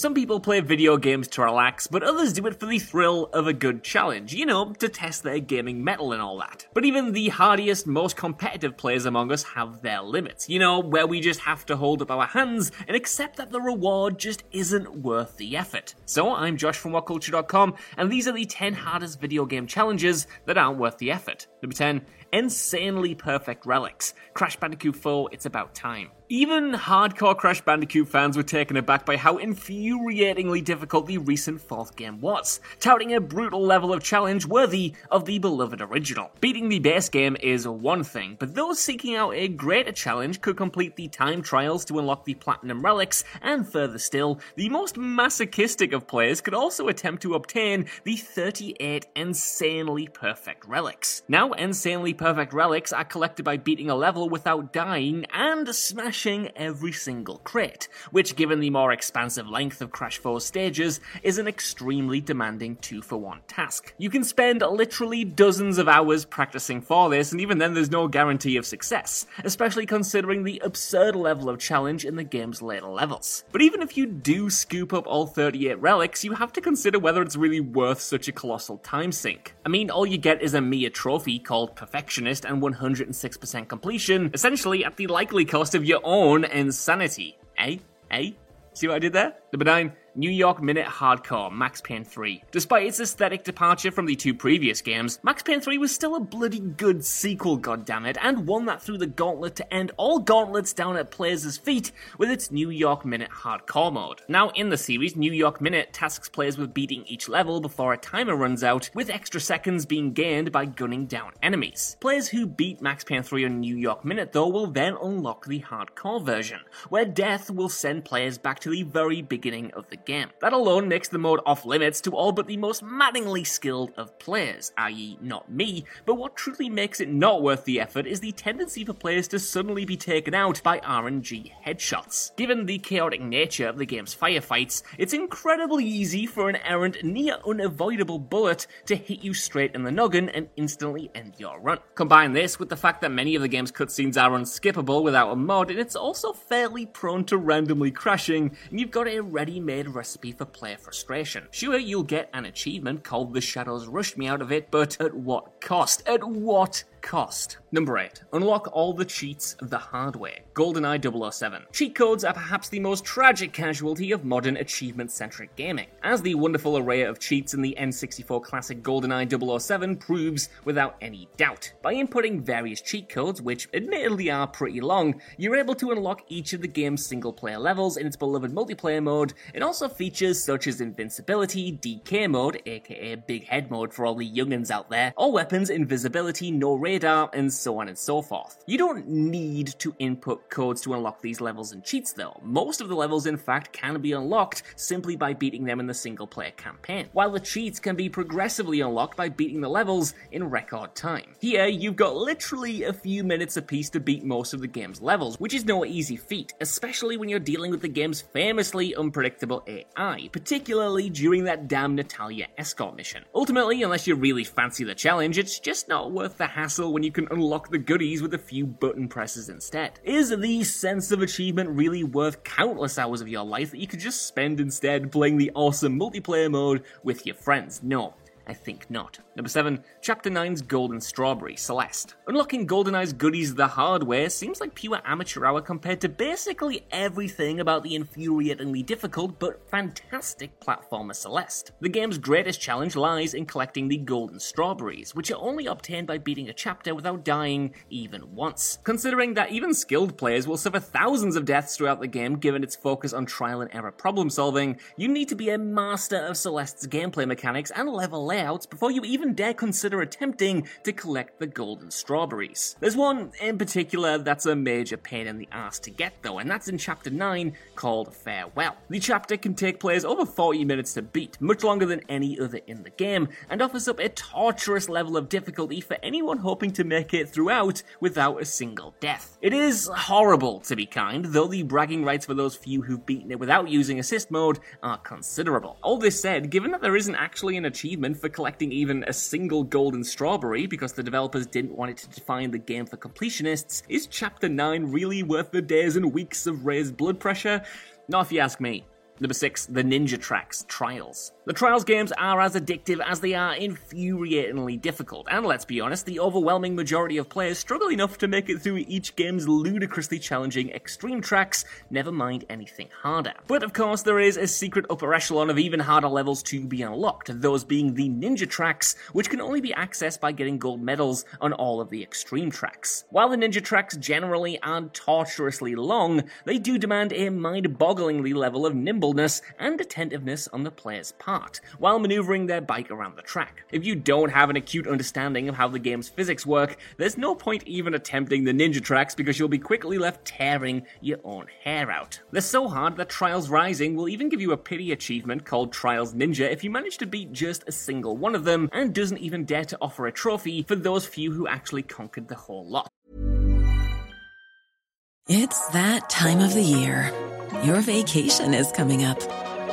Some people play video games to relax, but others do it for the thrill of a good challenge, you know, to test their gaming mettle and all that. But even the hardiest, most competitive players among us have their limits, you know, where we just have to hold up our hands and accept that the reward just isn't worth the effort. So I'm Josh from WhatCulture.com, and these are the 10 hardest video game challenges that aren't worth the effort. Number 10, insanely perfect relics. Crash Bandicoot 4, it's about time. Even hardcore Crash Bandicoot fans were taken aback by how infuriatingly difficult the recent fourth game was, touting a brutal level of challenge worthy of the beloved original. Beating the base game is one thing, but those seeking out a greater challenge could complete the time trials to unlock the platinum relics, and further still, the most masochistic of players could also attempt to obtain the 38 insanely perfect relics. Now, insanely perfect relics are collected by beating a level without dying and smashing every single crit, which, given the more expansive length of Crash 4's stages, is an extremely demanding two for one task. You can spend literally dozens of hours practicing for this, and even then, there's no guarantee of success, especially considering the absurd level of challenge in the game's later levels. But even if you do scoop up all 38 relics, you have to consider whether it's really worth such a colossal time sink. I mean, all you get is a mere trophy called Perfectionist and 106% completion, essentially at the likely cost of your own insanity. Eh? Eh? See what I did there? Number 9. New York Minute Hardcore Max Payne 3. Despite its aesthetic departure from the two previous games, Max Payne 3 was still a bloody good sequel, goddammit, and one that threw the gauntlet to end all gauntlets down at players' feet with its New York Minute Hardcore mode. Now, in the series, New York Minute tasks players with beating each level before a timer runs out, with extra seconds being gained by gunning down enemies. Players who beat Max Payne 3 on New York Minute, though, will then unlock the hardcore version, where death will send players back to the very beginning of the game. That alone makes the mode off limits to all but the most maddeningly skilled of players, i.e., not me, but what truly makes it not worth the effort is the tendency for players to suddenly be taken out by RNG headshots. Given the chaotic nature of the game's firefights, it's incredibly easy for an errant, near unavoidable bullet to hit you straight in the noggin and instantly end your run. Combine this with the fact that many of the game's cutscenes are unskippable without a mod, and it's also fairly prone to randomly crashing, and you've got a ready-made recipe for player frustration. Sure, you'll get an achievement called The Shadows Rushed Me Out of It, but at what cost? At what cost? Number 8. Unlock all the cheats the hard way. GoldenEye 007. Cheat codes are perhaps the most tragic casualty of modern achievement centric gaming. As the wonderful array of cheats in the N64 classic GoldenEye 007 proves without any doubt. By inputting various cheat codes, which admittedly are pretty long, you're able to unlock each of the game's single player levels in its beloved multiplayer mode, and also features such as invincibility, DK mode, aka big head mode for all the youngins out there, all weapons, invisibility, no radar, and so on and so forth. You don't need to input codes to unlock these levels and cheats though. Most of the levels in fact can be unlocked simply by beating them in the single player campaign, while the cheats can be progressively unlocked by beating the levels in record time. Here, you've got literally a few minutes apiece to beat most of the game's levels, which is no easy feat, especially when you're dealing with the game's famously unpredictable AI, particularly during that damn Natalia escort mission. Ultimately, unless you really fancy the challenge, it's just not worth the hassle when you can unlock the goodies with a few button presses instead. Is the sense of achievement really worth countless hours of your life that you could just spend instead playing the awesome multiplayer mode with your friends? No. I think not. Number 7, Chapter 9's Golden Strawberry, Celeste. Unlocking GoldenEye's goodies the hard way seems like pure amateur hour compared to basically everything about the infuriatingly difficult but fantastic platformer Celeste. The game's greatest challenge lies in collecting the Golden Strawberries, which are only obtained by beating a chapter without dying even once. Considering that even skilled players will suffer thousands of deaths throughout the game given its focus on trial and error problem solving, you need to be a master of Celeste's gameplay mechanics and level before you even dare consider attempting to collect the golden strawberries. There's one in particular that's a major pain in the ass to get though, and that's in chapter 9 called Farewell. The chapter can take players over 40 minutes to beat, much longer than any other in the game, and offers up a torturous level of difficulty for anyone hoping to make it throughout without a single death. It is horrible, to be kind, though the bragging rights for those few who've beaten it without using assist mode are considerable. All this said, given that there isn't actually an achievement for collecting even a single golden strawberry because the developers didn't want it to define the game for completionists, is Chapter 9 really worth the days and weeks of raised blood pressure? Not if you ask me. Number 6, the Ninja Tracks Trials. The Trials games are as addictive as they are infuriatingly difficult, and let's be honest, the overwhelming majority of players struggle enough to make it through each game's ludicrously challenging extreme tracks, never mind anything harder. But of course, there is a secret upper echelon of even harder levels to be unlocked, those being the Ninja Tracks, which can only be accessed by getting gold medals on all of the extreme tracks. While the Ninja Tracks generally aren't tortuously long, they do demand a mind-bogglingly level of nimbleness and attentiveness on the player's part, while maneuvering their bike around the track. If you don't have an acute understanding of how the game's physics work, there's no point even attempting the ninja tracks because you'll be quickly left tearing your own hair out. They're so hard that Trials Rising will even give you a pity achievement called Trials Ninja if you manage to beat just a single one of them, and doesn't even dare to offer a trophy for those few who actually conquered the whole lot. It's that time of the year. Your vacation is coming up.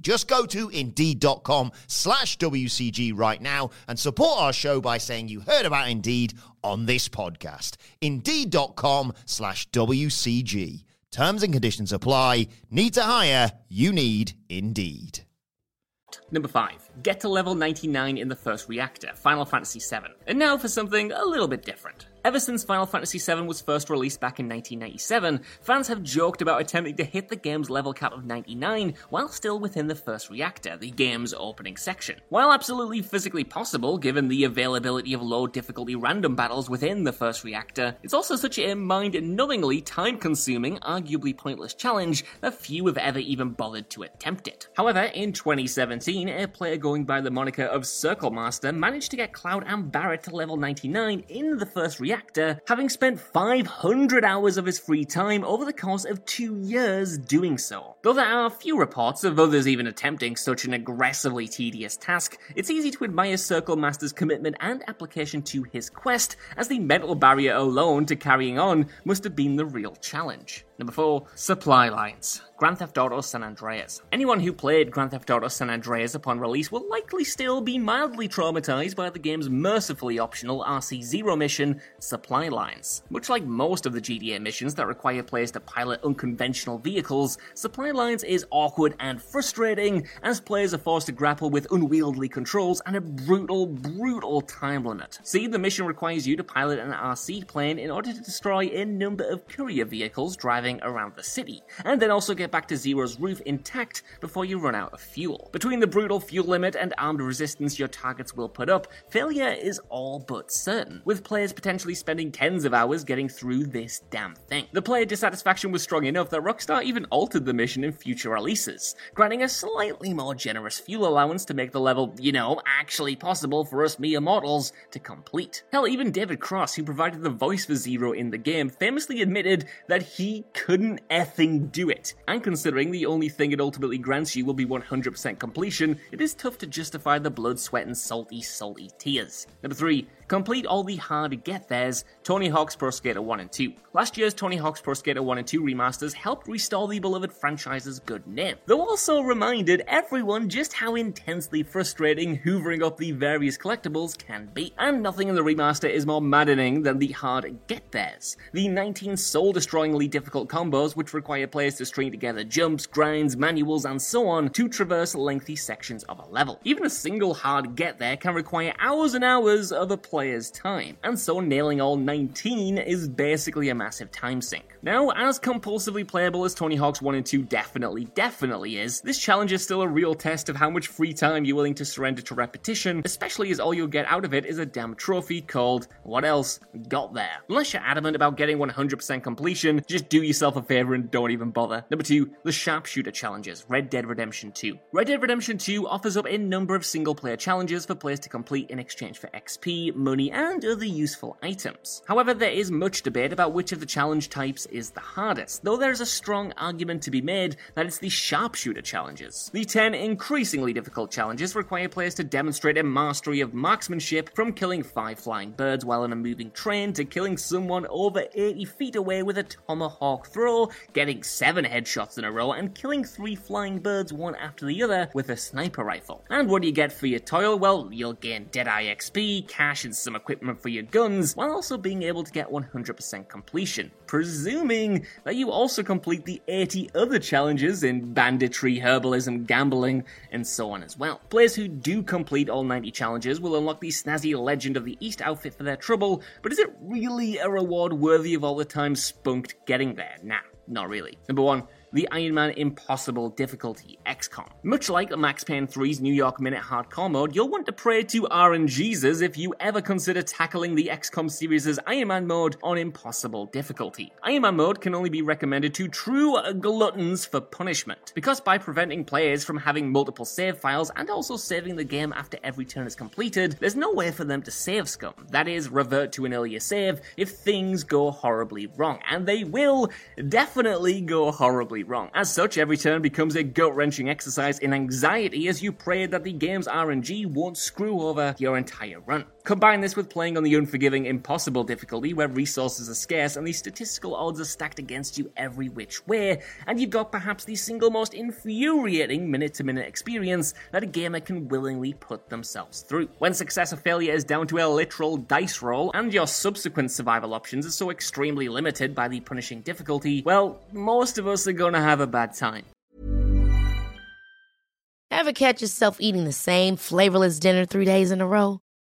Just go to indeed.com slash WCG right now and support our show by saying you heard about Indeed on this podcast. Indeed.com slash WCG. Terms and conditions apply. Need to hire? You need Indeed. Number 5. Get to level 99 in the first reactor, Final Fantasy VII. And now for something a little bit different. Ever since Final Fantasy VII was first released back in 1997, fans have joked about attempting to hit the game's level cap of 99 while still within the first reactor, the game's opening section. While absolutely physically possible given the availability of low difficulty random battles within the first reactor, it's also such a mind-numbingly time-consuming, arguably pointless challenge that few have ever even bothered to attempt it. However, in 2017, a player going by the moniker of Circle Master managed to get Cloud and Barret to level 99 in the first reactor actor, having spent 500 hours of his free time over the course of two years doing so. Though there are few reports of others even attempting such an aggressively tedious task, it's easy to admire Circle Master's commitment and application to his quest, as the mental barrier alone to carrying on must have been the real challenge. Number 4. Supply lines. Grand Theft Auto San Andreas. Anyone who played Grand Theft Auto San Andreas upon release will likely still be mildly traumatized by the game's mercifully optional RC0 mission, Supply Lines. Much like most of the GTA missions that require players to pilot unconventional vehicles, Supply Lines is awkward and frustrating as players are forced to grapple with unwieldy controls and a brutal, brutal time limit. See, the mission requires you to pilot an RC plane in order to destroy a number of courier vehicles driving around the city, and then also get back to Zero's roof intact before you run out of fuel. Between the brutal fuel limit and armed resistance your targets will put up, failure is all but certain, with players potentially spending tens of hours getting through this damn thing. The player dissatisfaction was strong enough that Rockstar even altered the mission in future releases, granting a slightly more generous fuel allowance to make the level, you know, actually possible for us mere mortals to complete. Hell, even David Cross, who provided the voice for Zero in the game, famously admitted that he couldn't effing do it. And considering the only thing it ultimately grants you will be 100% completion, it is tough to justify the blood, sweat, and salty, salty tears. Number 3. Complete all the hard get there's Tony Hawk's Pro Skater 1 and 2. Last year's Tony Hawk's Pro Skater 1 and 2 remasters helped restore the beloved franchise's good name, though also reminded everyone just how intensely frustrating hoovering up the various collectibles can be. And nothing in the remaster is more maddening than the hard get there's. The 19 soul destroyingly difficult combos which require players to string together jumps, grinds, manuals, and so on to traverse lengthy sections of a level. Even a single hard get there can require hours and hours of a player's time, and so nailing all 19 is basically a massive time sink. Now, as compulsively playable as Tony Hawk's 1 and 2 definitely, definitely is, this challenge is still a real test of how much free time you're willing to surrender to repetition, especially as all you'll get out of it is a damn trophy called, what else, got there. Unless you're adamant about getting 100% completion, just do yourself a favor and don't even bother. Number 2, the Sharpshooter Challenges, Red Dead Redemption 2. Red Dead Redemption 2 offers up a number of single player challenges for players to complete in exchange for XP, money, and other useful items. However, there is much debate about which of the challenge types is the hardest, though there is a strong argument to be made that it's the sharpshooter challenges. The 10 increasingly difficult challenges require players to demonstrate a mastery of marksmanship from killing 5 flying birds while in a moving train to killing someone over 80 feet away with a tomahawk throw, getting 7 headshots in a row, and killing 3 flying birds one after the other with a sniper rifle. And what do you get for your toil? Well, you'll gain Deadeye XP, cash, and some equipment for your guns, while also being able to get 100% completion, presuming that you also complete the 80 other challenges in banditry, herbalism, gambling, and so on as well. Players who do complete all 90 challenges will unlock the snazzy Legend of the East outfit for their trouble, but is it really a reward worthy of all the time spunked getting there? Nah, not really. Number one, the Iron Man Impossible difficulty, XCOM. Much like Max Payne 3's New York Minute hardcore mode, you'll want to pray to RNGesus if you ever consider tackling the XCOM series' Iron Man mode on Impossible difficulty. Iron Man mode can only be recommended to true gluttons for punishment, because by preventing players from having multiple save files and also saving the game after every turn is completed, there's no way for them to save scum. That is, revert to an earlier save if things go horribly wrong, and they will definitely go horribly wrong. As such, every turn becomes a gut wrenching exercise in anxiety as you pray that the game's RNG won't screw over your entire run. Combine this with playing on the unforgiving impossible difficulty where resources are scarce and the statistical odds are stacked against you every which way, and you've got perhaps the single most infuriating minute to minute experience that a gamer can willingly put themselves through. When success or failure is down to a literal dice roll, and your subsequent survival options are so extremely limited by the punishing difficulty, well, most of us are gonna have a bad time. Ever catch yourself eating the same flavorless dinner three days in a row?